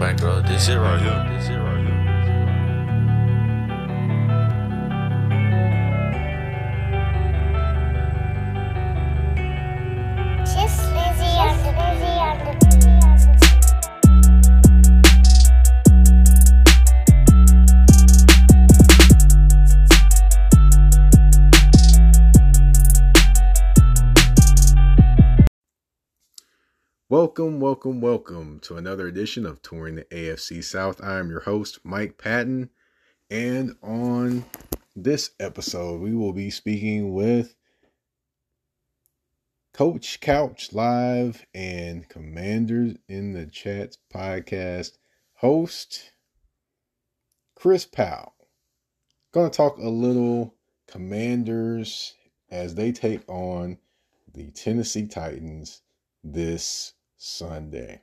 bankroll. This shit right here. This shit right here. Welcome, welcome, welcome to another edition of Touring the AFC South. I am your host, Mike Patton, and on this episode, we will be speaking with Coach Couch Live and Commanders in the Chats podcast host, Chris Powell. Going to talk a little Commanders as they take on the Tennessee Titans this Sunday.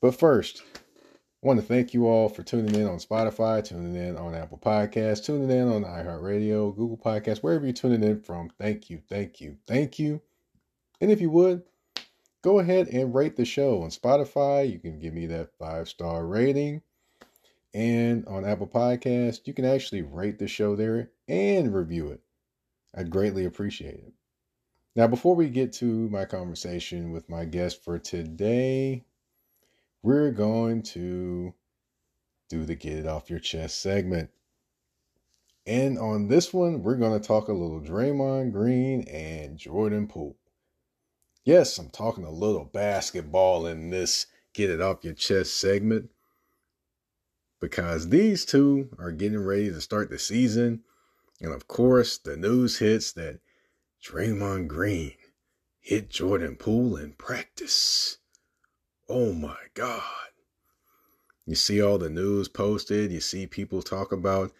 But first, I want to thank you all for tuning in on Spotify, tuning in on Apple Podcasts, tuning in on iHeartRadio, Google Podcasts, wherever you're tuning in from. Thank you, thank you, thank you. And if you would, go ahead and rate the show on Spotify. You can give me that five star rating. And on Apple Podcasts, you can actually rate the show there and review it. I'd greatly appreciate it. Now, before we get to my conversation with my guest for today, we're going to do the Get It Off Your Chest segment. And on this one, we're going to talk a little Draymond Green and Jordan Poole. Yes, I'm talking a little basketball in this Get It Off Your Chest segment because these two are getting ready to start the season. And of course, the news hits that Draymond Green hit Jordan Poole in practice. Oh my God. You see all the news posted, you see people talk about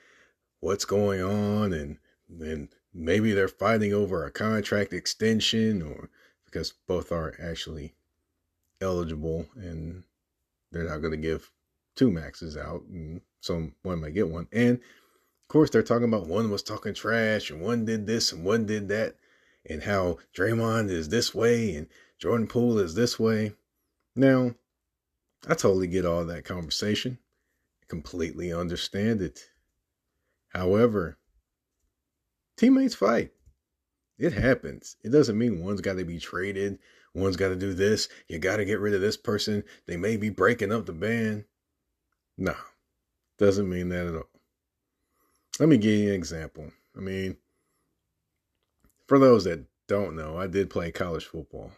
what's going on and then maybe they're fighting over a contract extension or because both are actually eligible and they're not going to give two maxes out and some one might get one. And of course they're talking about one was talking trash and one did this and one did that and how Draymond is this way and Jordan Poole is this way. Now, I totally get all that conversation. completely understand it. However, teammates fight. It happens. It doesn't mean one's got to be traded, one's got to do this, you got to get rid of this person, they may be breaking up the band. No, doesn't mean that at all. Let me give you an example. I mean, for those that don't know, I did play college football.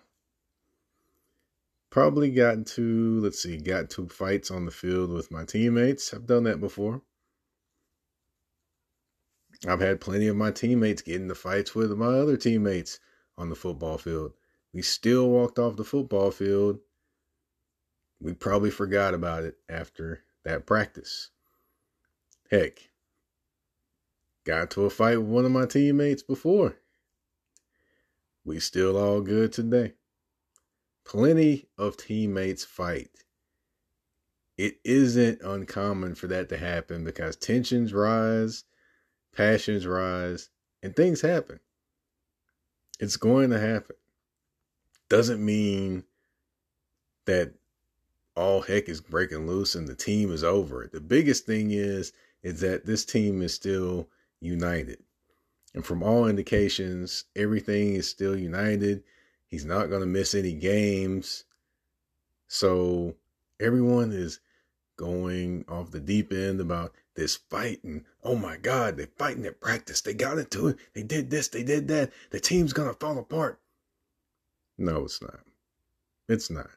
Probably got into, let's see, got into fights on the field with my teammates. I've done that before. I've had plenty of my teammates get into fights with my other teammates on the football field. We still walked off the football field. We probably forgot about it after that practice. Heck, got to a fight with one of my teammates before. We still all good today. Plenty of teammates fight. It isn't uncommon for that to happen because tensions rise, passions rise, and things happen. It's going to happen. Doesn't mean that all heck is breaking loose and the team is over. The biggest thing is is that this team is still united. And from all indications, everything is still united. He's not going to miss any games. So everyone is going off the deep end about this fighting. Oh my God, they're fighting at practice. They got into it. They did this, they did that. The team's going to fall apart. No, it's not. It's not.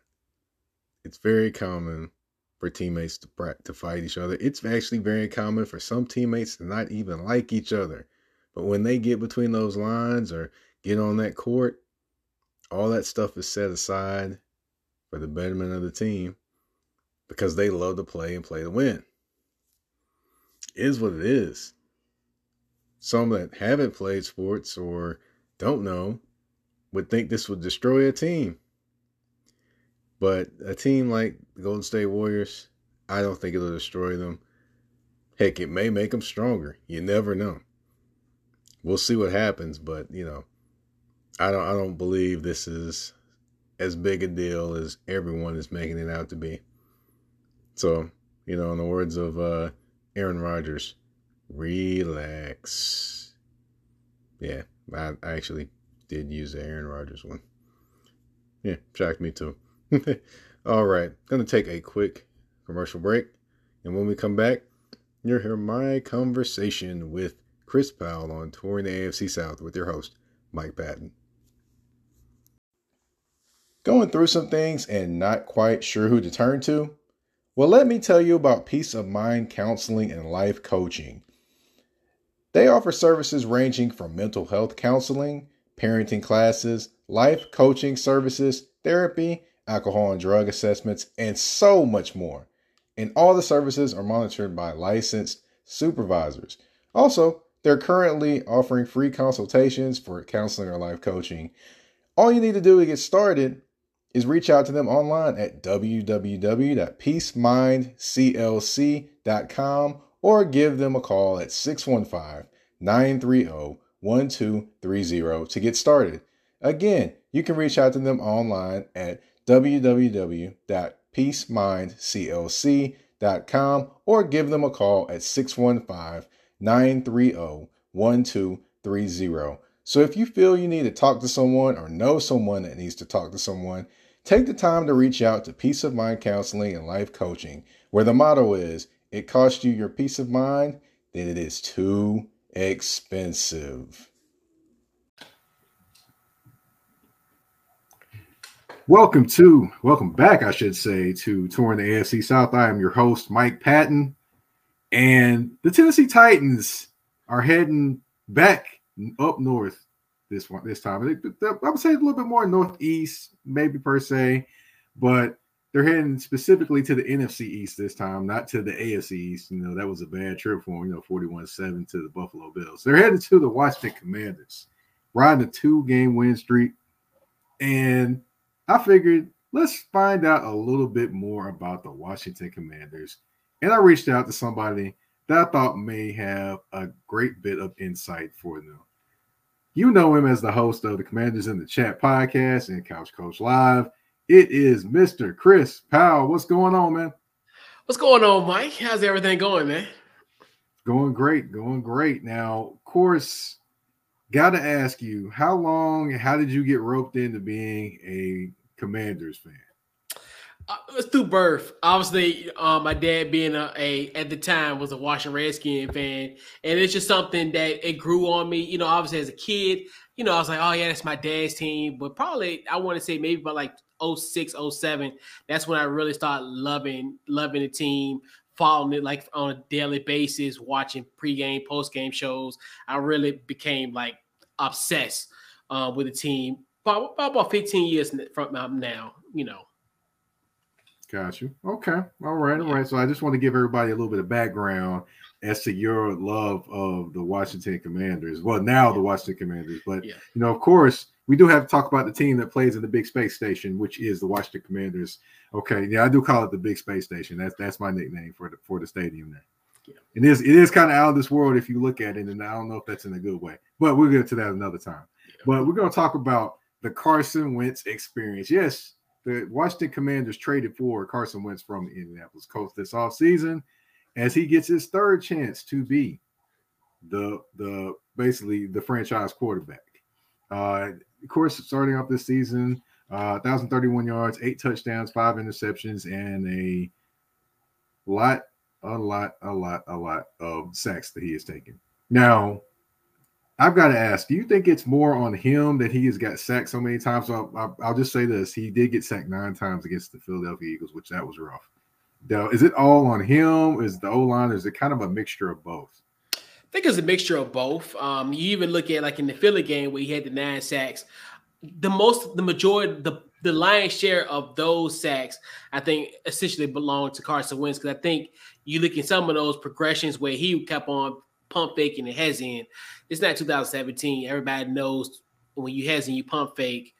It's very common for teammates to to fight each other. It's actually very common for some teammates to not even like each other. But when they get between those lines or get on that court, all that stuff is set aside for the betterment of the team because they love to play and play to win. It is what it is. Some that haven't played sports or don't know would think this would destroy a team. But a team like the Golden State Warriors, I don't think it'll destroy them. Heck, it may make them stronger. You never know. We'll see what happens, but you know, I don't I don't believe this is as big a deal as everyone is making it out to be. So, you know, in the words of uh, Aaron Rodgers, relax. Yeah, I, I actually did use the Aaron Rodgers one. Yeah, shocked me too. All right, gonna take a quick commercial break, and when we come back, you'll hear my conversation with Chris Powell on touring the AFC South with your host Mike Patton. Going through some things and not quite sure who to turn to? Well, let me tell you about Peace of Mind Counseling and Life Coaching. They offer services ranging from mental health counseling, parenting classes, life coaching services, therapy, alcohol and drug assessments, and so much more. And all the services are monitored by licensed supervisors. Also, they're currently offering free consultations for counseling or life coaching. All you need to do to get started is reach out to them online at www.peacemindclc.com or give them a call at 615 930 1230 to get started. Again, you can reach out to them online at www.peacemindclc.com or give them a call at 615 930 1230. So if you feel you need to talk to someone or know someone that needs to talk to someone, take the time to reach out to Peace of Mind Counseling and Life Coaching, where the motto is it costs you your peace of mind, then it is too expensive. Welcome to, welcome back, I should say, to Touring the AFC South. I am your host, Mike Patton. And the Tennessee Titans are heading back up north this one this time. I would say a little bit more northeast, maybe per se, but they're heading specifically to the NFC East this time, not to the AFC East. You know, that was a bad trip for them, you know, 41 7 to the Buffalo Bills. They're headed to the Washington Commanders, riding a two game win streak. And I figured let's find out a little bit more about the Washington Commanders. And I reached out to somebody that I thought may have a great bit of insight for them. You know him as the host of the Commanders in the Chat podcast and Couch Coach Live. It is Mr. Chris Powell. What's going on, man? What's going on, Mike? How's everything going, man? Going great, going great. Now, of course, got to ask you, how long, how did you get roped into being a Commanders fan? Uh, through birth. Obviously, um, my dad being a, a, at the time was a Washington Redskin fan, and it's just something that it grew on me. You know, obviously as a kid, you know, I was like, oh yeah, that's my dad's team. But probably I want to say maybe about like 06, 07, that's when I really started loving loving the team, following it like on a daily basis, watching pregame, postgame shows. I really became like obsessed uh, with the team. About, about 15 years from now, you know. Got you. Okay. All right. All right. So I just want to give everybody a little bit of background as to your love of the Washington Commanders. Well, now the Washington Commanders, but yeah. you know, of course, we do have to talk about the team that plays in the big space station, which is the Washington Commanders. Okay, yeah, I do call it the big space station. That's that's my nickname for the for the stadium there. Yeah. And it is it is kind of out of this world if you look at it, and I don't know if that's in a good way, but we'll get to that another time. Yeah. But we're going to talk about the Carson Wentz experience. Yes, the Washington Commanders traded for Carson Wentz from the Indianapolis Colts this offseason as he gets his third chance to be the the basically the franchise quarterback. Uh, of course, starting off this season, uh, 1,031 yards, eight touchdowns, five interceptions, and a lot, a lot, a lot, a lot of sacks that he has taken. Now, I've got to ask, do you think it's more on him that he has got sacked so many times? So I'll, I'll, just say this: he did get sacked nine times against the Philadelphia Eagles, which that was rough. Now, is it all on him? Is the O line? Is it kind of a mixture of both? I think it's a mixture of both. Um, you even look at like in the Philly game where he had the nine sacks. The most, the majority, the the lion's share of those sacks, I think, essentially belong to Carson Wentz. Because I think you look at some of those progressions where he kept on pump faking and has in. It's not 2017. Everybody knows when you and you pump fake,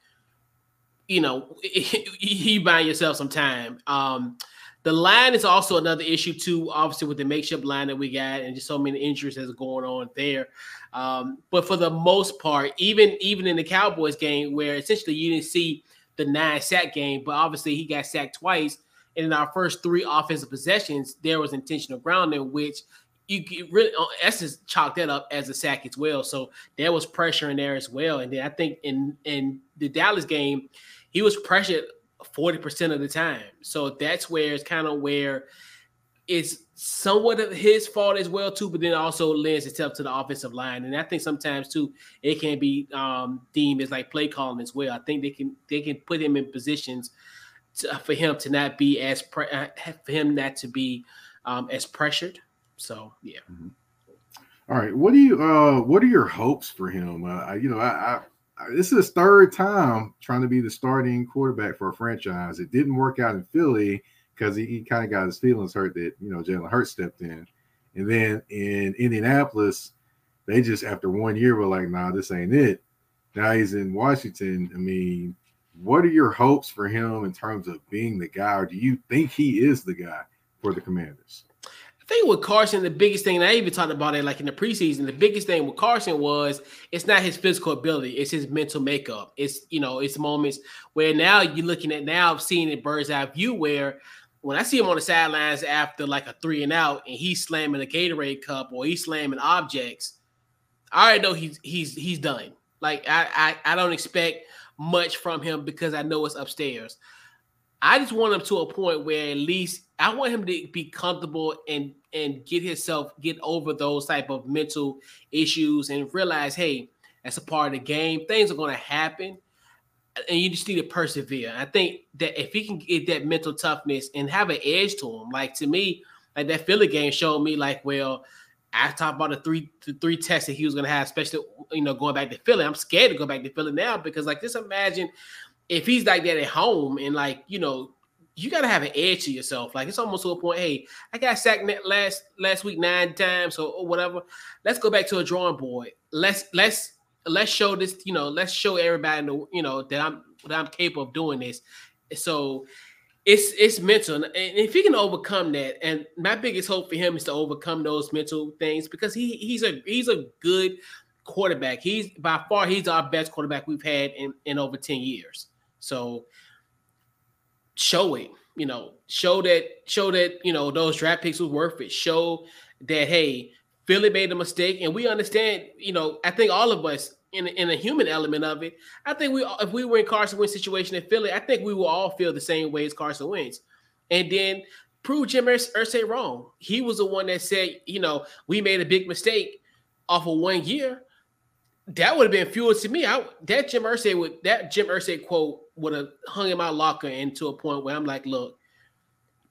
you know, you buy yourself some time. Um, the line is also another issue too, obviously with the makeshift line that we got, and just so many injuries that's going on there. Um, but for the most part, even even in the Cowboys game, where essentially you didn't see the nine sack game, but obviously he got sacked twice, And in our first three offensive possessions, there was intentional grounding, which you really on essence chalk that up as a sack as well. So there was pressure in there as well. And then I think in in the Dallas game, he was pressured 40% of the time. So that's where it's kind of where it's somewhat of his fault as well too, but then also lends itself to the offensive line. And I think sometimes too it can be um, deemed as like play calling as well. I think they can they can put him in positions to, for him to not be as pre- uh, for him not to be um, as pressured. So yeah. All right, what do you uh what are your hopes for him? Uh, you know, I, I, I this is his third time trying to be the starting quarterback for a franchise. It didn't work out in Philly because he, he kind of got his feelings hurt that you know Jalen Hurts stepped in, and then in Indianapolis, they just after one year were like, nah, this ain't it. Now he's in Washington. I mean, what are your hopes for him in terms of being the guy, or do you think he is the guy for the Commanders? I think with Carson, the biggest thing, I even talked about it like in the preseason, the biggest thing with Carson was it's not his physical ability, it's his mental makeup. It's, you know, it's moments where now you're looking at now seeing it bird's eye view where when I see him on the sidelines after like a three and out and he's slamming a Gatorade cup or he's slamming objects, I already know he's he's he's done. Like I I, I don't expect much from him because I know it's upstairs. I just want him to a point where at least I want him to be comfortable and and get himself get over those type of mental issues and realize, hey, that's a part of the game. Things are going to happen, and you just need to persevere. I think that if he can get that mental toughness and have an edge to him, like to me, like that Philly game showed me, like, well, I talked about the three the three tests that he was going to have, especially you know going back to Philly. I'm scared to go back to Philly now because like just imagine if he's like that at home and like you know you got to have an edge to yourself. Like it's almost to a point. Hey, I got sacked last last week nine times or, or whatever. Let's go back to a drawing board. Let's let's let's show this. You know, let's show everybody. You know that I'm that I'm capable of doing this. So it's it's mental, and if he can overcome that, and my biggest hope for him is to overcome those mental things because he he's a he's a good quarterback. He's by far he's our best quarterback we've had in in over ten years. So show it, you know, show that show that you know those draft picks was worth it. Show that hey, Philly made a mistake, and we understand. You know, I think all of us in in a human element of it. I think we if we were in Carson Wentz situation in Philly, I think we will all feel the same way as Carson Wentz, and then prove Jim Irsay wrong. He was the one that said, you know, we made a big mistake off of one year. That would have been fuel to me. I that Jim Irsay would that Jim Irsay quote would have hung in my locker and to a point where I'm like, look,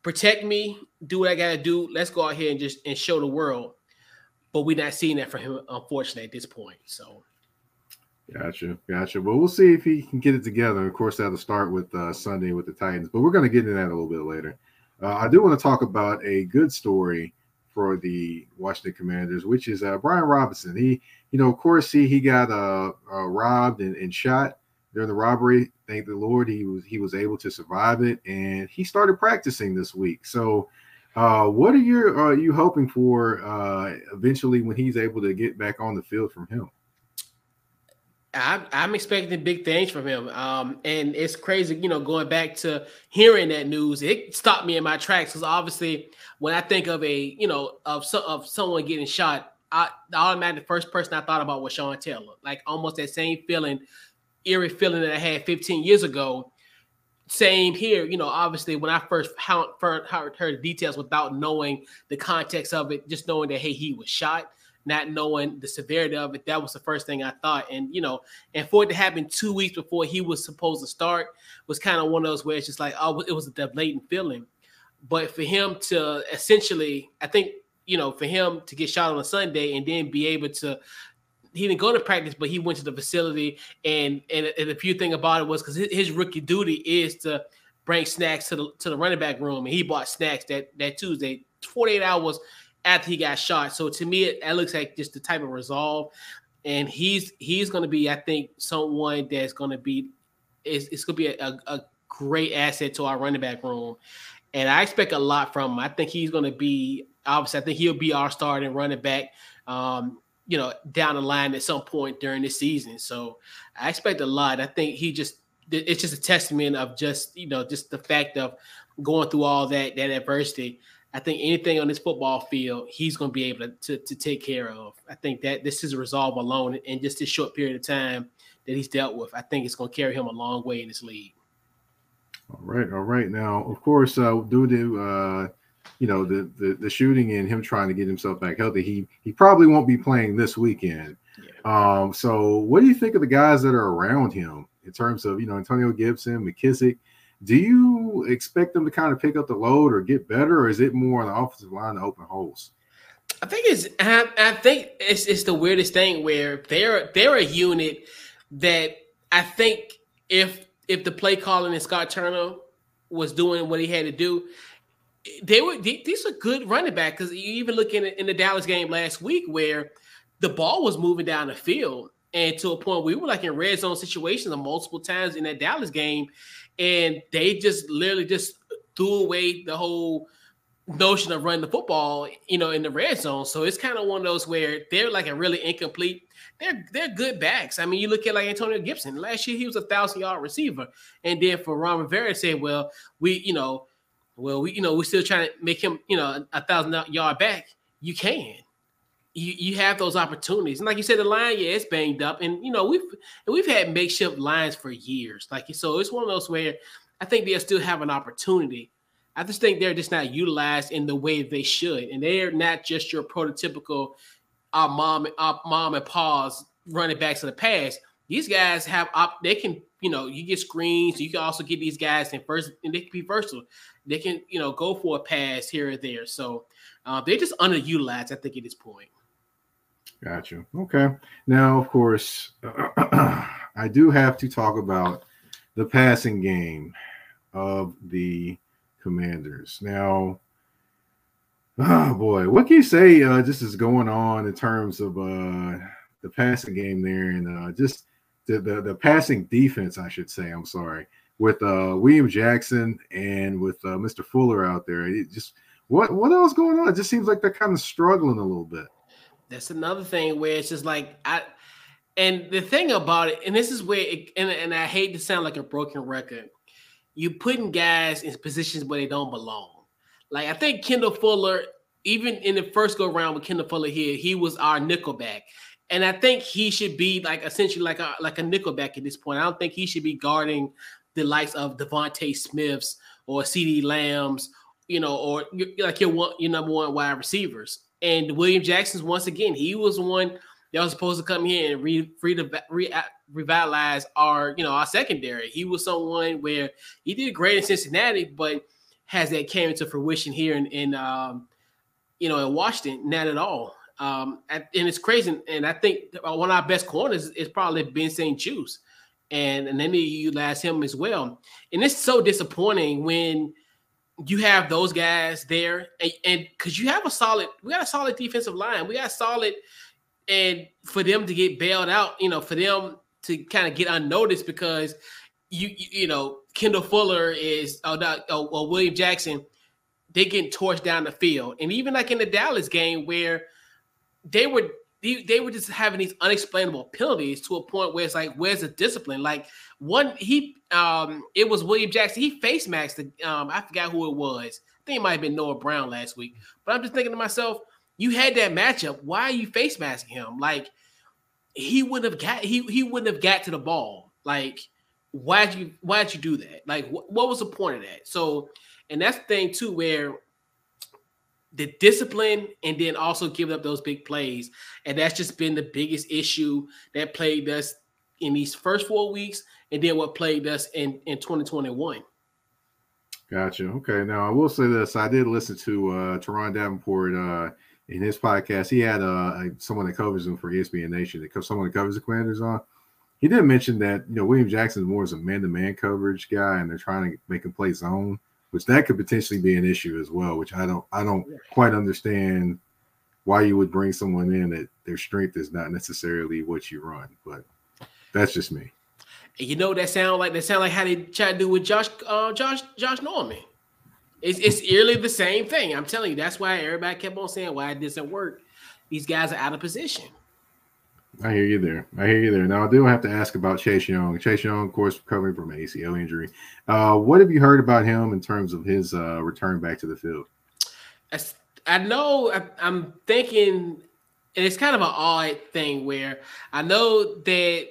protect me, do what I gotta do. Let's go out here and just and show the world. But we're not seeing that for him, unfortunately, at this point. So Gotcha, gotcha. Well, we'll see if he can get it together. Of course, that'll start with uh, Sunday with the Titans, but we're going to get into that a little bit later. Uh, I do want to talk about a good story for the Washington Commanders, which is uh, Brian Robinson. He, you know, of course, he he got uh, uh, robbed and, and shot during the robbery. Thank the Lord, he was he was able to survive it, and he started practicing this week. So, uh, what are you are you hoping for uh, eventually when he's able to get back on the field from him? I'm, I'm expecting big things from him. Um, and it's crazy, you know, going back to hearing that news, it stopped me in my tracks because obviously, when I think of a, you know, of so, of someone getting shot, I the automatic first person I thought about was Sean Taylor, like almost that same feeling, eerie feeling that I had 15 years ago. Same here, you know. Obviously, when I first heard, heard, heard the details without knowing the context of it, just knowing that hey, he was shot not knowing the severity of it, that was the first thing I thought. And you know, and for it to happen two weeks before he was supposed to start was kind of one of those where it's just like, oh, it was a blatant feeling. But for him to essentially, I think, you know, for him to get shot on a Sunday and then be able to he didn't go to practice, but he went to the facility. And and, and the few thing about it was because his, his rookie duty is to bring snacks to the to the running back room, and he bought snacks that that Tuesday, 48 hours after he got shot. So to me, it, it looks like just the type of resolve, and he's he's going to be, I think, someone that's going to be, it's, it's going to be a, a, great asset to our running back room, and I expect a lot from him. I think he's going to be obviously, I think he'll be our starting running back. Um, you know, down the line at some point during this season. So I expect a lot. I think he just it's just a testament of just you know just the fact of going through all that that adversity. I think anything on this football field, he's going to be able to, to, to take care of. I think that this is a resolve alone in just this short period of time that he's dealt with. I think it's going to carry him a long way in this league. All right, all right. Now, of course, uh, due to uh, you know the, the the shooting and him trying to get himself back healthy, he he probably won't be playing this weekend. Yeah. Um, so what do you think of the guys that are around him in terms of you know Antonio Gibson, McKissic? Do you expect them to kind of pick up the load or get better, or is it more on the offensive line to open holes? I think it's I, I think it's it's the weirdest thing where they're they're a unit that I think if if the play calling and Scott Turner was doing what he had to do, they were these are good running back because you even look in, in the Dallas game last week where the ball was moving down the field and to a point we were like in red zone situations multiple times in that Dallas game, and they just literally just threw away the whole notion of running the football, you know, in the red zone. So it's kind of one of those where they're like a really incomplete. They're they're good backs. I mean, you look at like Antonio Gibson. Last year he was a thousand yard receiver, and then for Ron Rivera said, "Well, we you know, well we you know we're still trying to make him you know a thousand yard back. You can." You, you have those opportunities, and like you said, the line, yeah, it's banged up, and you know we've we've had makeshift lines for years. Like so, it's one of those where I think they'll still have an opportunity I just think they're just not utilized in the way they should, and they're not just your prototypical our mom, our mom and pa's running backs in the past. These guys have op, they can you know you get screens. You can also get these guys in first, and they can be versatile. They can you know go for a pass here or there. So uh, they're just underutilized. I think at this point. Gotcha. Okay. Now, of course, I do have to talk about the passing game of the Commanders. Now, oh boy, what can you say? Uh, just is going on in terms of uh, the passing game there, and uh, just the, the the passing defense, I should say. I'm sorry, with uh, William Jackson and with uh, Mr. Fuller out there. It just what what else going on? It just seems like they're kind of struggling a little bit. That's another thing where it's just like I. And the thing about it, and this is where, it, and, and I hate to sound like a broken record, you putting guys in positions where they don't belong. Like I think Kendall Fuller, even in the first go round with Kendall Fuller here, he was our nickelback. And I think he should be like essentially like a like a nickelback at this point. I don't think he should be guarding the likes of DeVonta Smiths or CeeDee Lambs, you know, or like your one your number one wide receivers. And William Jackson's once again, he was the one that was supposed to come here and re, re, re, revitalize our, you know, our secondary. He was someone where he did great in Cincinnati, but has that came into fruition here in, in um, you know, in Washington, not at all. Um, and it's crazy. And I think one of our best corners is probably Ben St-Juste. And, and then you utilize him as well. And it's so disappointing when you have those guys there and because you have a solid, we got a solid defensive line. We got solid, and for them to get bailed out, you know, for them to kind of get unnoticed because you you, you know Kendall Fuller is oh, not, oh well William Jackson they get torched down the field and even like in the Dallas game where they were they, they were just having these unexplainable penalties to a point where it's like where's the discipline like one he um it was William Jackson he face maxed um I forgot who it was I think it might have been Noah Brown last week but I'm just thinking to myself you had that matchup why are you face masking him like he wouldn't have got he he wouldn't have got to the ball. Like, why'd you why'd you do that? Like, wh- what was the point of that? So, and that's the thing too, where the discipline and then also giving up those big plays, and that's just been the biggest issue that plagued us in these first four weeks, and then what plagued us in in 2021. Gotcha. Okay. Now I will say this: I did listen to uh Teron Davenport uh in his podcast, he had uh, someone that covers him for ESPN Nation, that someone that covers the Commanders on. He did mention that you know William Jackson is more as a man-to-man coverage guy, and they're trying to make him play zone, which that could potentially be an issue as well. Which I don't, I don't quite understand why you would bring someone in that their strength is not necessarily what you run, but that's just me. You know that sound like that sound like how they try to do with Josh, uh, Josh, Josh Norman. It's, it's eerily the same thing. I'm telling you. That's why everybody kept on saying why it doesn't work. These guys are out of position. I hear you there. I hear you there. Now I do have to ask about Chase Young. Chase Young, of course, recovering from an ACL injury. Uh, what have you heard about him in terms of his uh, return back to the field? I, I know I, I'm thinking, and it's kind of an odd thing where I know that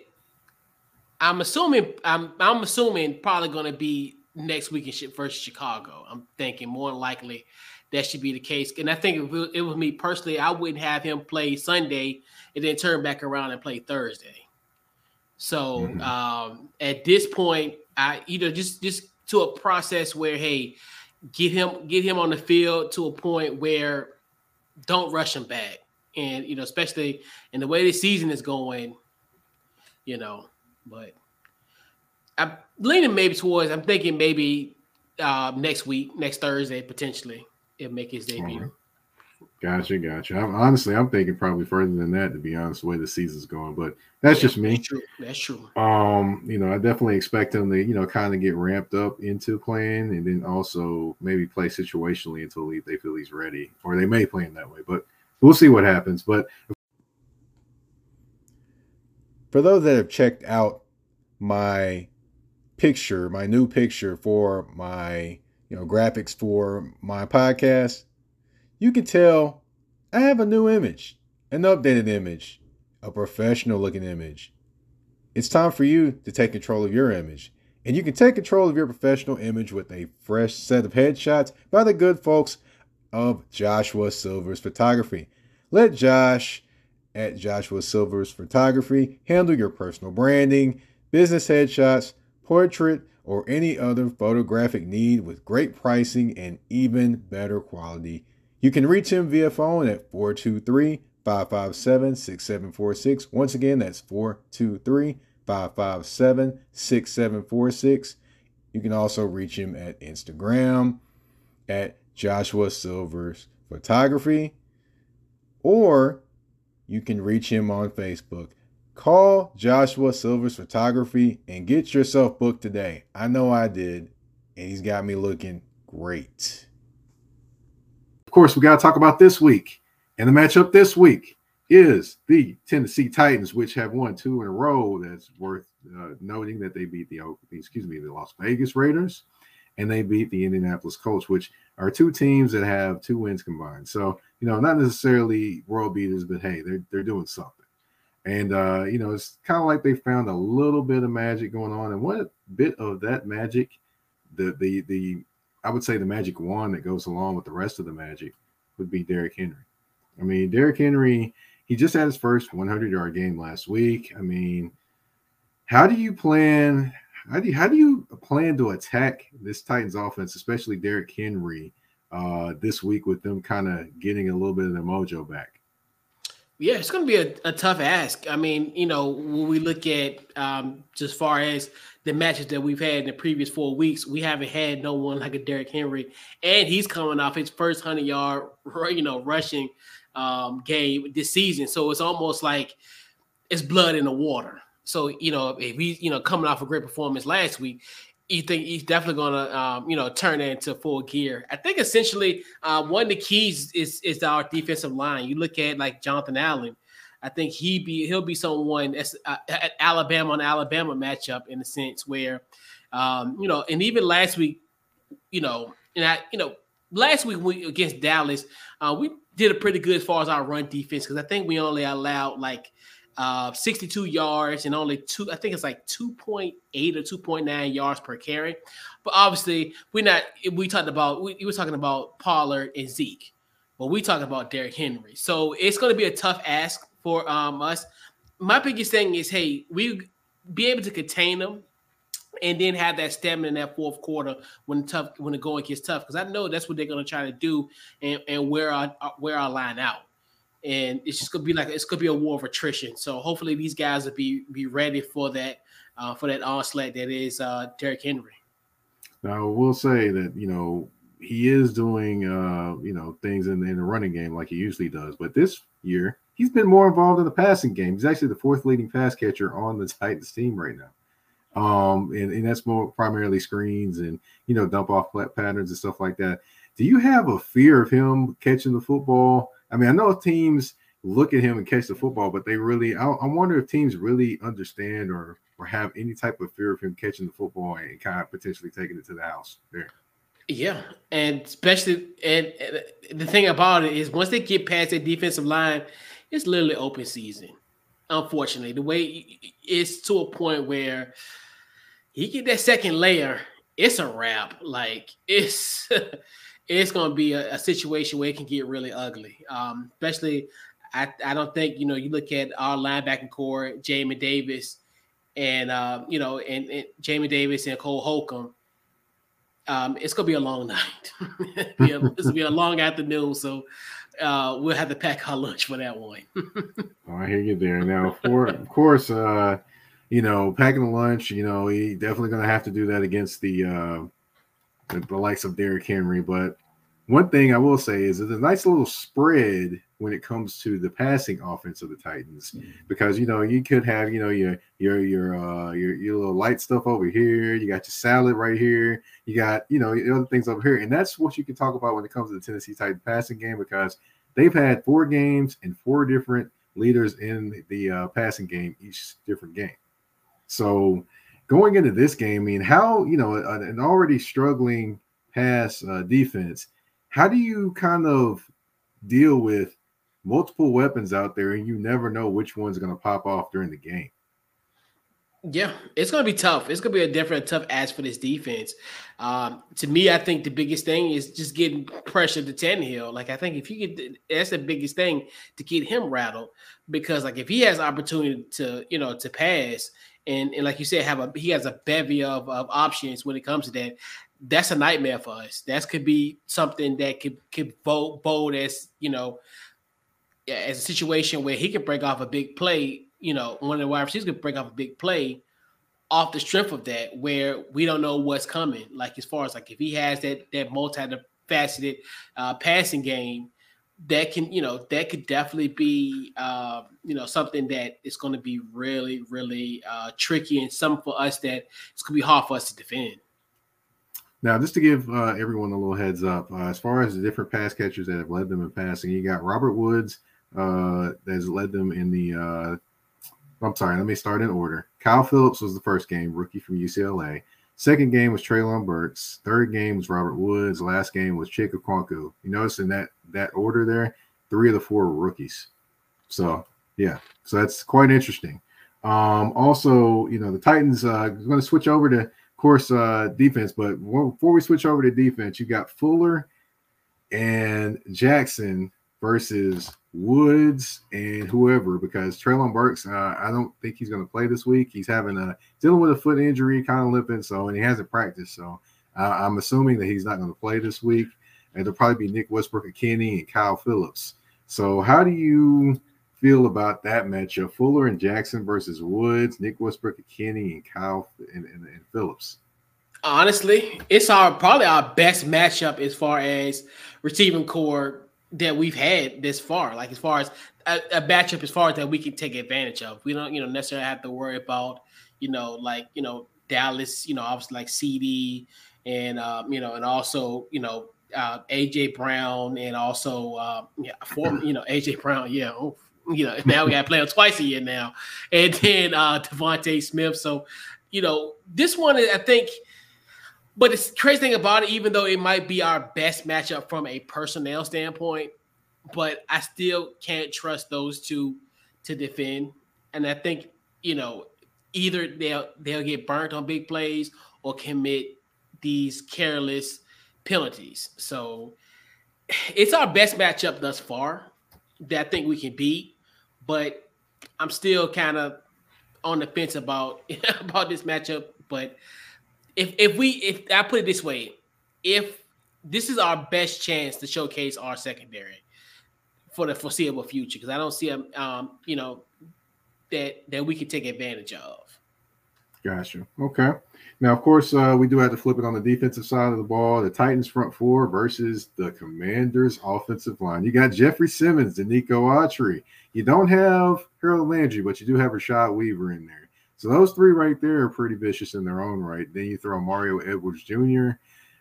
I'm assuming I'm I'm assuming probably going to be next week in versus Chicago. I'm thinking more likely that should be the case. And I think if it, was me personally, I wouldn't have him play Sunday and then turn back around and play Thursday. So Mhm. um, at this point, I either just just to a process where hey, get him get him on the field to a point where don't rush him back, and you know especially in the way the season is going, you know. But I'm leaning maybe towards. I'm thinking maybe uh, next week, next Thursday potentially, it'll make his debut. Alright. Gotcha, gotcha. I'm, honestly, I'm thinking probably further than that, to be honest, the way the season's going. But that's just me. That's true. That's true. Um, you know, I definitely expect him to, you know, kind of get ramped up into playing and then also maybe play situationally until he, they feel he's ready, or they may play him that way. But we'll see what happens. But for those that have checked out my picture, my new picture for my, you know, graphics for my podcast, you can tell I have a new image, an updated image, a professional looking image. It's time for you to take control of your image. And you can take control of your professional image with a fresh set of headshots by the good folks of Joshua Silver's Photography. Let Josh at Joshua Silver's Photography handle your personal branding, business headshots, portrait, or any other photographic need with great pricing and even better quality. You can reach him via phone at 423 557 6746. Once again, that's 423 557 6746. You can also reach him at Instagram at Joshua Silvers Photography, or you can reach him on Facebook. Call Joshua Silvers Photography and get yourself booked today. I know I did, and he's got me looking great. Of course, we got to talk about this week. And the matchup this week is the Tennessee Titans, which have won two in a row. That's worth uh, noting that they beat the excuse me the Las Vegas Raiders, and they beat the Indianapolis Colts, which are two teams that have two wins combined. So you know, not necessarily world beaters, but hey, they're they're doing something. And uh, you know, it's kind of like they found a little bit of magic going on, and what bit of that magic, the the the I would say the magic wand that goes along with the rest of the magic would be Derrick Henry. I mean, Derrick Henry, he just had his first 100 yard game last week. I mean, how do you plan? How do you, how do you plan to attack this Titans offense, especially Derrick Henry, uh, this week with them kind of getting a little bit of their mojo back? Yeah, it's going to be a, a tough ask. I mean, you know, when we look at um, just far as the matches that we've had in the previous four weeks, we haven't had no one like a Derrick Henry, and he's coming off his first hundred yard, you know, rushing um, game this season. So it's almost like it's blood in the water. So you know, if he's you know coming off a great performance last week, you think he's definitely going to um, you know turn that into full gear. I think essentially uh, one of the keys is is our defensive line. You look at like Jonathan Allen. I think he be he'll be someone that's uh, at Alabama on Alabama matchup in a sense where um, you know, and even last week, you know, and I you know last week we against Dallas, uh, we did a pretty good as far as our run defense because I think we only allowed like uh, 62 yards and only two, I think it's like 2.8 or 2.9 yards per carry. But obviously, we're not, we talked about, we, we were talking about Pollard and Zeke, but we talking about Derrick Henry. So it's going to be a tough ask for um, us. My biggest thing is, hey, we be able to contain them and then have that stamina in that fourth quarter when tough when the going gets tough because I know that's what they're going to try to do and, and wear our wear our line out and it's just gonna be like it's gonna be a war of attrition. So hopefully these guys will be be ready for that uh, for that onslaught that is uh, Derrick Henry. Now I will say that you know he is doing uh, you know things in, in the running game like he usually does, but this year he's been more involved in the passing game. He's actually the fourth leading pass catcher on the Titans team right now. Um, and, and that's more primarily screens and you know dump off flat patterns and stuff like that. Do you have a fear of him catching the football? I mean, I know teams look at him and catch the football, but they really, I, I wonder if teams really understand or or have any type of fear of him catching the football and kind of potentially taking it to the house there. Yeah, and especially and, and the thing about it is once they get past that defensive line, it's literally open season. Unfortunately, the way it's to a point where he get that second layer, it's a wrap. Like it's it's going to be a, a, situation where it can get really ugly. Um, especially, I, I don't think you know you look at our linebacking core, Jamie Davis, and uh, you know, and, and Jamin Davis and Cole Holcomb. Um, it's gonna be a long night. a, it's gonna be a long afternoon, so uh, we'll have to pack our lunch for that one. oh, I hear you there. Now, for of course, uh, you know, packing the lunch. You know, he definitely gonna have to do that against the uh, the, the likes of Derrick Henry. But one thing I will say is there's a nice little spread when it comes to the passing offense of the Titans, mm-hmm. because you know you could have you know your your your uh your, your little light stuff over here, you got your salad right here, you got you know the other things over here, and that's what you can talk about when it comes to the Tennessee Titans passing game because they've had four games and four different leaders in the uh, passing game each different game. So going into this game, I mean, how you know an already struggling pass uh, defense, how do you kind of deal with multiple weapons out there and you never know which one's going to pop off during the game? Yeah, it's going to be tough. It's going to be a different tough ask for this defense. Um, to me, I think the biggest thing is just getting pressure to Tannehill. Like I think if you get that's the biggest thing to get him rattled because like if he has opportunity to you know to pass and, and like you said, have a he has a bevy of, of options when it comes to that. That's a nightmare for us. That could be something that could could bold, bold as you know, as a situation where he could break off a big play. You know, one of the wide receivers could break off a big play off the strength of that, where we don't know what's coming. Like as far as like if he has that that multi-faceted uh, passing game, that can you know that could definitely be uh, you know something that is going to be really really uh, tricky and something for us that it's going to be hard for us to defend. Now, just to give uh, everyone a little heads up, uh, as far as the different pass catchers that have led them in passing, you got Robert Woods uh, that has led them in the. Uh, I'm sorry, let me start in order. Kyle Phillips was the first game, rookie from UCLA. Second game was Treylon Burks. Third game was Robert Woods. Last game was Chig Okonkwo. You notice in that that order there, three of the four were rookies. So yeah, so that's quite interesting. Um, also, you know, the Titans uh, going to switch over to, of course, uh, defense. But before we switch over to defense, you got Fuller and Jackson versus Woods and whoever because Treylon Burks, uh, I don't think he's going to play this week. He's having a dealing with a foot injury, kind of limping, so and he hasn't practiced. So uh, I'm assuming that he's not going to play this week. And it'll probably be Nick Westbrook and Kenny and Kyle Phillips. So how do you feel about that matchup? Fuller and Jackson versus Woods, Nick Westbrook-Ikhine and Kyle and, and, and Phillips. Honestly, it's our probably our best matchup as far as receiving core that we've had this far. Like as far as a, a matchup as far as that we can take advantage of. We don't, you know, necessarily have to worry about, you know, like you know Dallas, you know, obviously like CeeDee and um, you know, and also you know uh, AJ Brown and also uh, yeah, former, you know AJ Brown, yeah. Oh, you know, now we got to play him twice a year now, and then uh, DeVonta Smith. So, you know, this one I think but the crazy thing about it, even though it might be our best matchup from a personnel standpoint, but I still can't trust those two to defend. And I think, you know, either they'll they'll get burnt on big plays or commit these careless penalties. So it's our best matchup thus far that I think we can beat, but I'm still kind of on the fence about about this matchup. But if if we if I put it this way, if this is our best chance to showcase our secondary for the foreseeable future, because I don't see a um, you know that that we can take advantage of. Gotcha. Okay. Now, of course, uh, we do have to flip it on the defensive side of the ball. The Titans front four versus the Commanders offensive line. You got Jeffrey Simmons and Nico Autry. You don't have Harold Landry, but you do have Rashad Weaver in there. So those three right there are pretty vicious in their own right. Then you throw Mario Edwards Jr.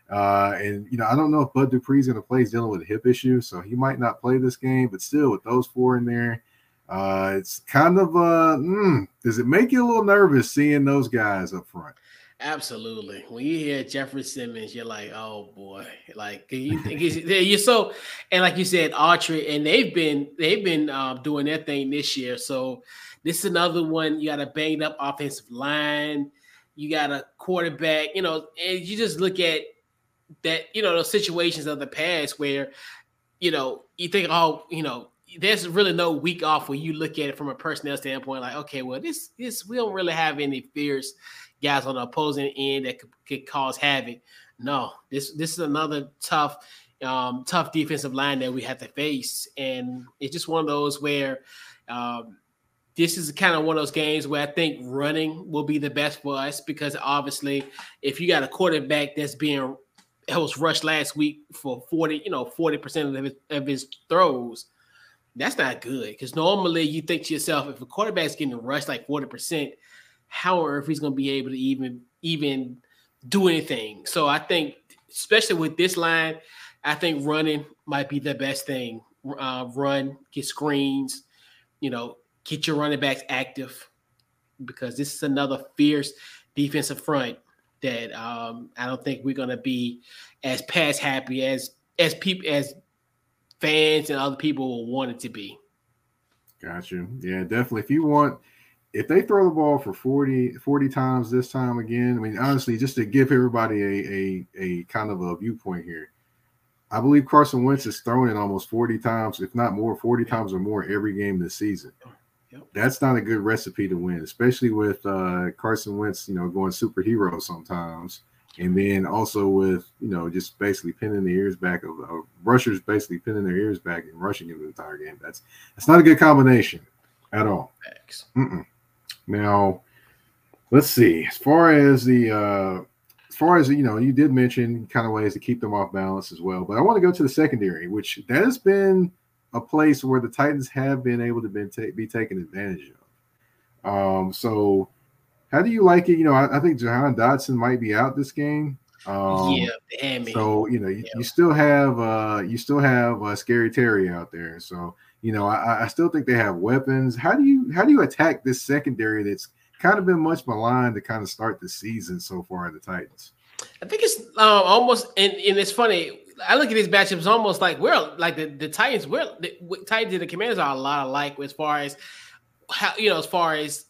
Uh, and you know, I don't know if Bud Dupree's going to play. He's dealing with a hip issue, so he might not play this game. But still, with those four in there, uh, it's kind of uh, mm, does it make you a little nervous seeing those guys up front? Absolutely. When you hear Jeffrey Simmons, you're like, oh boy, like you, think you're so, and like you said, Autry, and they've been they've been um, doing their thing this year. So this is another one. You got a banged up offensive line. You got a quarterback. You know, and you just look at that. You know, those situations of the past where, you know, you think, oh, you know, there's really no week off when you look at it from a personnel standpoint, like, okay, well, this this we don't really have any fierce guys on the opposing end that could, could cause havoc. No, this this is another tough, um, tough defensive line that we have to face, and it's just one of those where. Um, this is kind of one of those games where I think running will be the best for us because obviously, if you got a quarterback that's being that was rushed last week for 40, you know, 40% of his, of his throws, that's not good. Because normally you think to yourself, if a quarterback's getting rushed like 40%, how on earth he's going to be able to even even do anything. So I think, especially with this line, I think running might be the best thing. Uh, run, get screens, you know, get your running backs active because this is another fierce defensive front that um, I don't think we're going to be as pass happy as as people as fans and other people will want it to be. Got you. Yeah, definitely. If you want if they throw the ball for 40, 40 times this time again, I mean, honestly, just to give everybody a, a, a kind of a viewpoint here, I believe Carson Wentz is throwing it almost 40 times, if not more, 40 times or more every game this season. Yep. That's not a good recipe to win, especially with uh, Carson Wentz, you know, going superhero sometimes. And then also with, you know, just basically pinning the ears back of uh, rushers basically pinning their ears back and rushing him the entire game. That's that's not a good combination at all. Mm-mm. Now, let's see. As far as the uh, as far as you know, you did mention kind of ways to keep them off balance as well. But I want to go to the secondary, which that has been a place where the Titans have been able to been ta- be taken advantage of. Um, so how do you like it? You know, I, I think Jahan Dotson might be out this game. Um, yeah, damn so you know, you, yeah. you, still have uh, you still have uh, Scary Terry out there. So you know, I, I still think they have weapons. How do you how do you attack this secondary that's kind of been much maligned to kind of start the season so far in the Titans? I think it's uh, almost and, and it's funny. I look at these matchups almost like we're like the, the Titans. We're the Titans and the Commanders are a lot alike as far as how you know as far as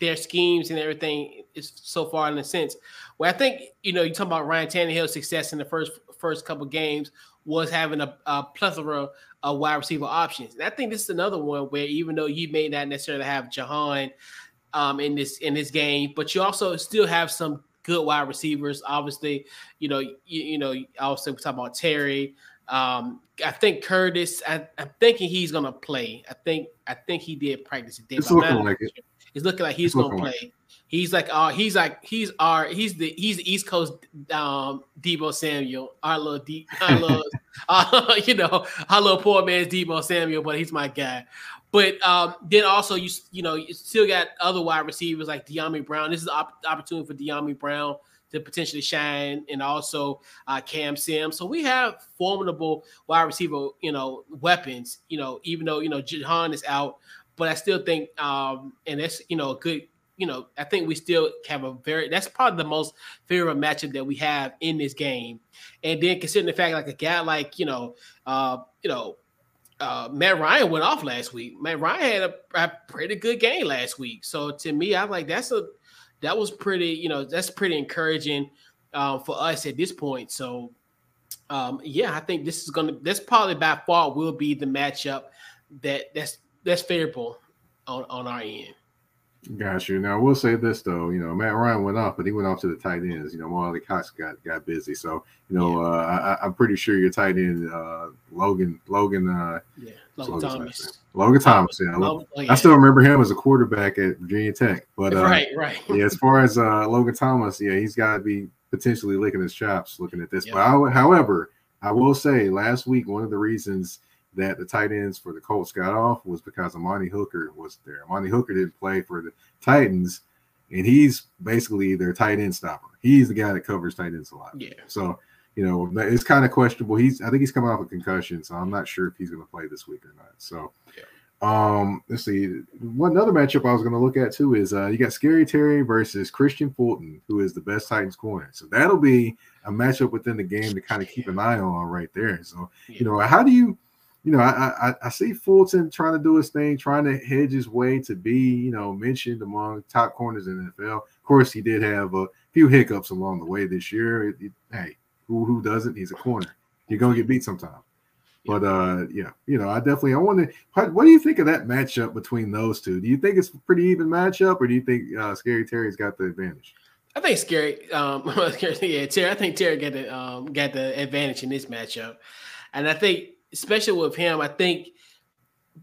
their schemes and everything is so far in a sense. Where I think you know you talk about Ryan Tannehill's success in the first first couple games was having a, a plethora of wide receiver options. And I think this is another one where even though you may not necessarily have Jahan um, in this in this game, but you also still have some good wide receivers. Obviously, you know, you, you know, also we talk about Terry. Um, I think Curtis. I, am thinking he's gonna play. I think I think he did practice today. It's looking like it. It's looking like he's gonna play. Like He's like uh he's like he's our he's the he's the East Coast um Deebo Samuel, our little deep our little uh, you know, our little poor man's Deebo Samuel, but he's my guy. But um, then also you you know you still got other wide receivers like Dyami Brown. This is an op- opportunity for Dyami Brown to potentially shine, and also uh, Cam Sims. So we have formidable wide receiver, you know, weapons. You know, even though you know Jahan is out, but I still think, um, and that's you know a good you know, I think we still have a very that's probably the most favorable matchup that we have in this game. And then considering the fact like a guy like, you know, uh, you know, uh, Matt Ryan went off last week. Matt Ryan had a, a pretty good game last week. So to me, I like that's a that was pretty, you know, that's pretty encouraging um, for us at this point. So um, yeah, I think this is gonna that's probably by far will be the matchup that that's that's favorable on, on our end. Got you. Now I will say this though, you know, Matt Ryan went off, but he went off to the tight ends. You know, Mo Alie-Cox got got busy, so you know, yeah. uh, I, am pretty sure your tight end, uh, Logan, Logan, uh, yeah, Logan Thomas, Logan Thomas. Yeah, Logan, oh, yeah, I still remember him as a quarterback at Virginia Tech. But uh, right, right. yeah, as far as uh, Logan Thomas, yeah, he's got to be potentially licking his chops looking at this. But I, however, I will say last week one of the reasons that the tight ends for the Colts got off was because Amani Hooker was there. Amani Hooker didn't play for the Titans, and he's basically their tight end stopper. He's the guy that covers tight ends a lot. Yeah. So, you know, it's kind of questionable. He's I think he's coming off a concussion, so I'm not sure if he's going to play this week or not. So, um, let's see. One other matchup I was going to look at too is uh, you got Scary Terry versus Kristian Fulton, who is the best Titans corner. So that'll be a matchup within the game to kind of keep an eye on right there. So, you know, how do you? You know, I, I I see Fulton trying to do his thing, trying to hedge his way to be, you know, mentioned among top corners in the NFL. Of course, he did have a few hiccups along the way this year. It- it- hey, who who doesn't? He's a corner. You're gonna get beat sometime. But uh, yeah, you know, I definitely I want to. What do you think of that matchup between those two? Do you think it's a pretty even matchup, or do you think uh, Scary Terry's got the advantage? I think scary. Um, yeah, Terry. I think Terry got the um, got the advantage in this matchup, and I think especially with him, I think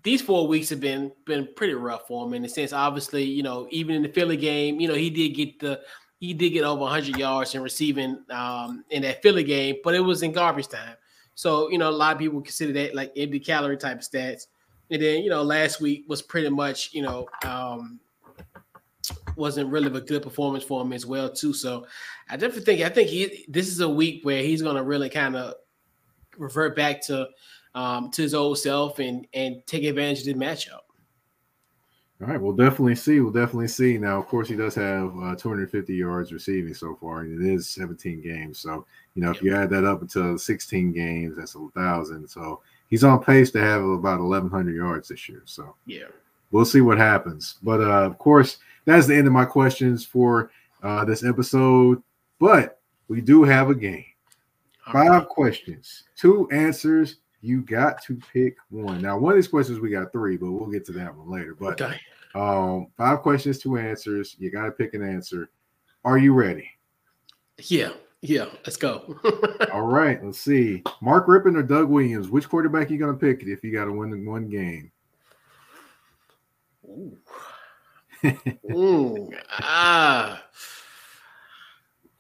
these four weeks have been been pretty rough for him in the sense. Obviously, you know, even in the Philly game, you know, he did get the he did get over 100 yards in receiving um, in that Philly game, but it was in garbage time. So you know, a lot of people consider that like empty calorie type of stats. And then you know, last week was pretty much you know. Um, wasn't really a good performance for him as well too. So I definitely think I think he this is a week where he's going to really kind of revert back to um, to his old self and and take advantage of the matchup. All right, we'll definitely see. We'll definitely see. Now, of course, he does have uh, 250 yards receiving so far, and it is 17 games. So, you know, if you add that up until 16 games, that's a thousand. So he's on pace to have about 1,100 yards this year. So Yeah. we'll see what happens. But uh, of course, that's the end of my questions for uh, this episode. But we do have a game. Five right. questions, two answers. You got to pick one. Now, one of these questions we got three, but we'll get to that one later. But Okay. um, five questions, two answers. You got to pick an answer. Are you ready? Yeah. Yeah. Let's go. All right. Let's see. Mark Rypien or Doug Williams? Which quarterback you gonna pick if you got to win one game? Ooh. Mm, ah.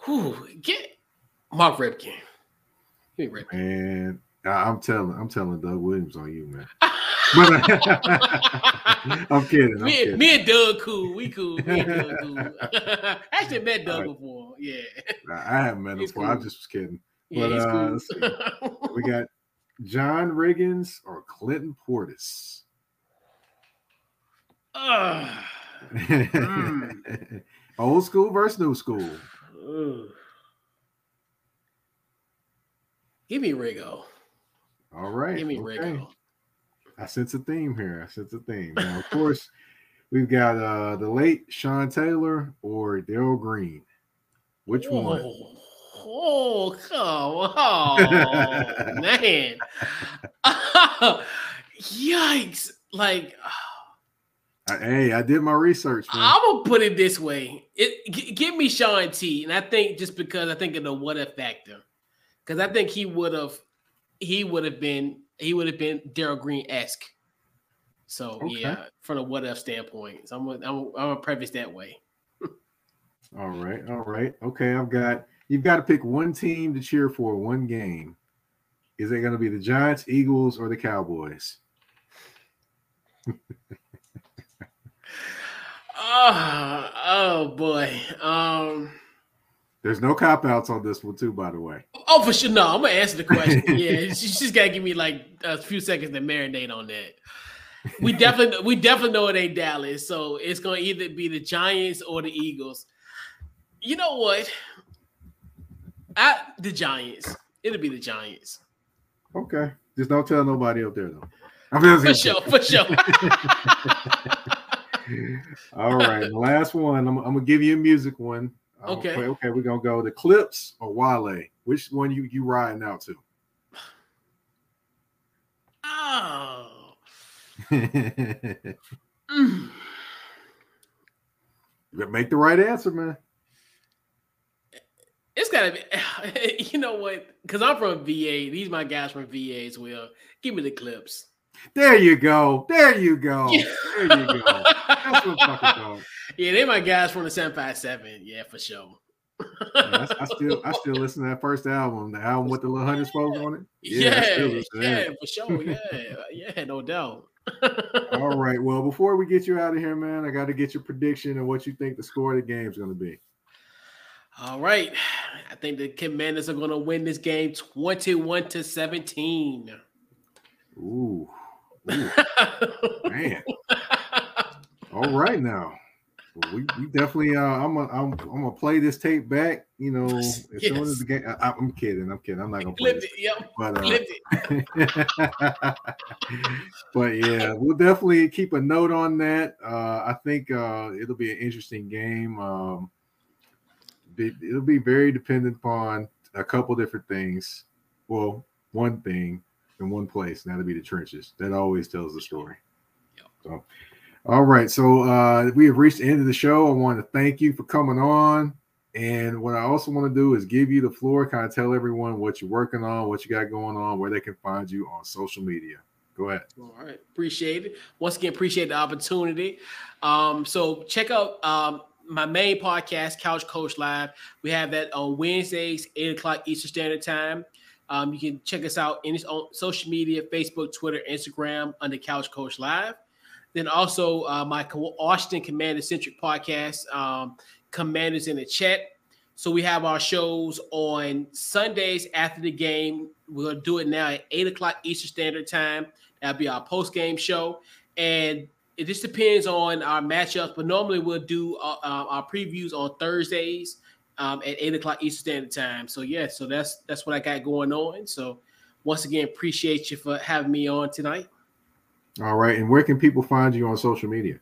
Whew, get Mark Rypien. Give me Rypien. And I'm telling, I'm telling Doug Williams on you, man. But I'm kidding. I'm me, kidding. me and Doug cool. We cool. Me and Doug cool. Actually met Doug right. before. Yeah. I haven't met him before. I cool. just was kidding. But, he's uh, cool. We got John Riggins or Clinton Portis. Ah. Mm. Old school versus new school. Ugh. Give me Riggo. All right. Give me okay. Riggo. I sense a theme here. I sense a theme. Now, of course, we've got uh the late Sean Taylor or Darrell Green. Which one? Oh, oh, come on, man. Yikes. Like, hey, I did my research. Man. I'm gonna put it this way: it g- give me Sean T, and I think just because I think of the what if factor, because I think he would have, he would have been, he would have been Darrell Green esque. So Okay. yeah, from a what if standpoint, so I'm gonna, I'm, gonna- I'm gonna preface that way. All right, all right. Okay, I've got you've got to pick one team to cheer for one game. Is it going to be the Giants, Eagles, or the Cowboys? Oh, oh boy. Um. There's no cop outs on this one, too, by the way. Oh, for sure. No, I'm gonna answer the question. yeah, she, she's gotta give me like a few seconds to marinate on that. We definitely, we definitely know it ain't Dallas, so it's gonna either be the Giants or the Eagles. You know what? I the Giants. It'll be the Giants Okay, just don't tell nobody up there though. I'm for sure. For sure. All right, last one. I'm, I'm gonna give you a music one. Uh, Okay. Okay, we're gonna go the Clipse or Wale. Which one you you riding out to? oh. you Mm. better make the right answer, man. It's gotta be. You know what? Because I'm from VA. These my guys from VA as well. Give me the Clipse. There you go. There you go. Yeah. There you go. That's what I'm talking about. Yeah, they my guys from the 757. Yeah, for sure. Yeah, I, I still I still listen to that first album, the album with the little hundred spokes on it. Yeah, still yeah, that. for sure. Yeah, yeah, no doubt. All right. Well, before we get you out of here, man, I got to get your prediction and what you think the score of the game is going to be. All right. I think the Commanders are going to win this game 21 to 17. Ooh, Ooh, man. All right now. Well, we, we definitely uh I'm gonna I'm, I'm gonna play this tape back, you know, as soon as the game I, I'm kidding, I'm kidding. I'm not gonna play it. Yep. But uh, but yeah, we'll definitely keep a note on that. Uh, I think uh, it'll be an interesting game. Um, be, it'll be very dependent upon a couple different things. Well, one thing in one place, and that'll be the trenches. That always tells the story. Yep. So, all right. So uh, we have reached the end of the show. I want to thank you for coming on. And what I also want to do is give you the floor, kind of tell everyone what you're working on, what you got going on, where they can find you on social media. Go ahead. All right, appreciate it. Once again, appreciate the opportunity. Um, so check out um my main podcast, Couch Coach Live. We have that on Wednesdays, eight o'clock Eastern Standard Time. Um, you can check us out in on social media, Facebook, Twitter, Instagram under Couch Coach Live. Then also uh, my Austin Commander centric podcast, um, Commanders in the Chat. So we have our shows on Sundays after the game. We'll do it now at eight o'clock Eastern Standard Time. That'll be our post game show, and it just depends on our matchups. But normally we'll do uh, uh, our previews on Thursdays um, at eight o'clock Eastern Standard Time. So yeah, so that's that's what I got going on. So once again, appreciate you for having me on tonight. All right. And where can people find you on social media?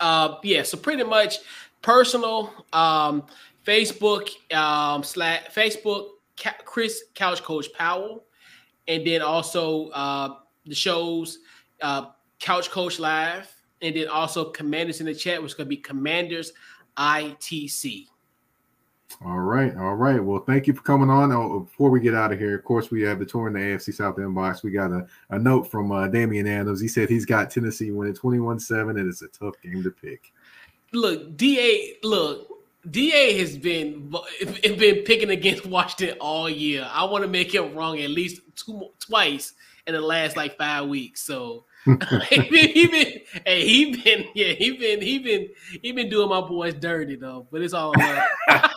Uh, yeah, so pretty much personal, um, Facebook, um, slash Facebook, Ca- Chris Couch Coach Powell, and then also uh, the shows, uh, Couch Coach Live, and then also Commanders in the chat, which is going to be Commanders ITC. All right, all right. Well, thank you for coming on. Oh, before we get out of here, of course, we have the tour in the AFC South inbox. We got a, a note from uh, Damian Adams. He said he's got Tennessee winning 21 7, and it's a tough game to pick. Look, Da, look, Da has been been picking against Washington all year. I want to make him wrong at least two twice in the last like five weeks. So he been, he been, hey, he been, yeah, he been, he been, he been doing my boys dirty though. But it's all love.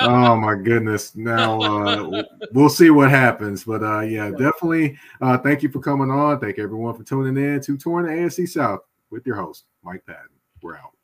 oh my goodness. Now uh we'll see what happens. But uh yeah definitely uh thank you for coming on. Thank everyone for tuning in to touring the afc south with your host mike patton. We're out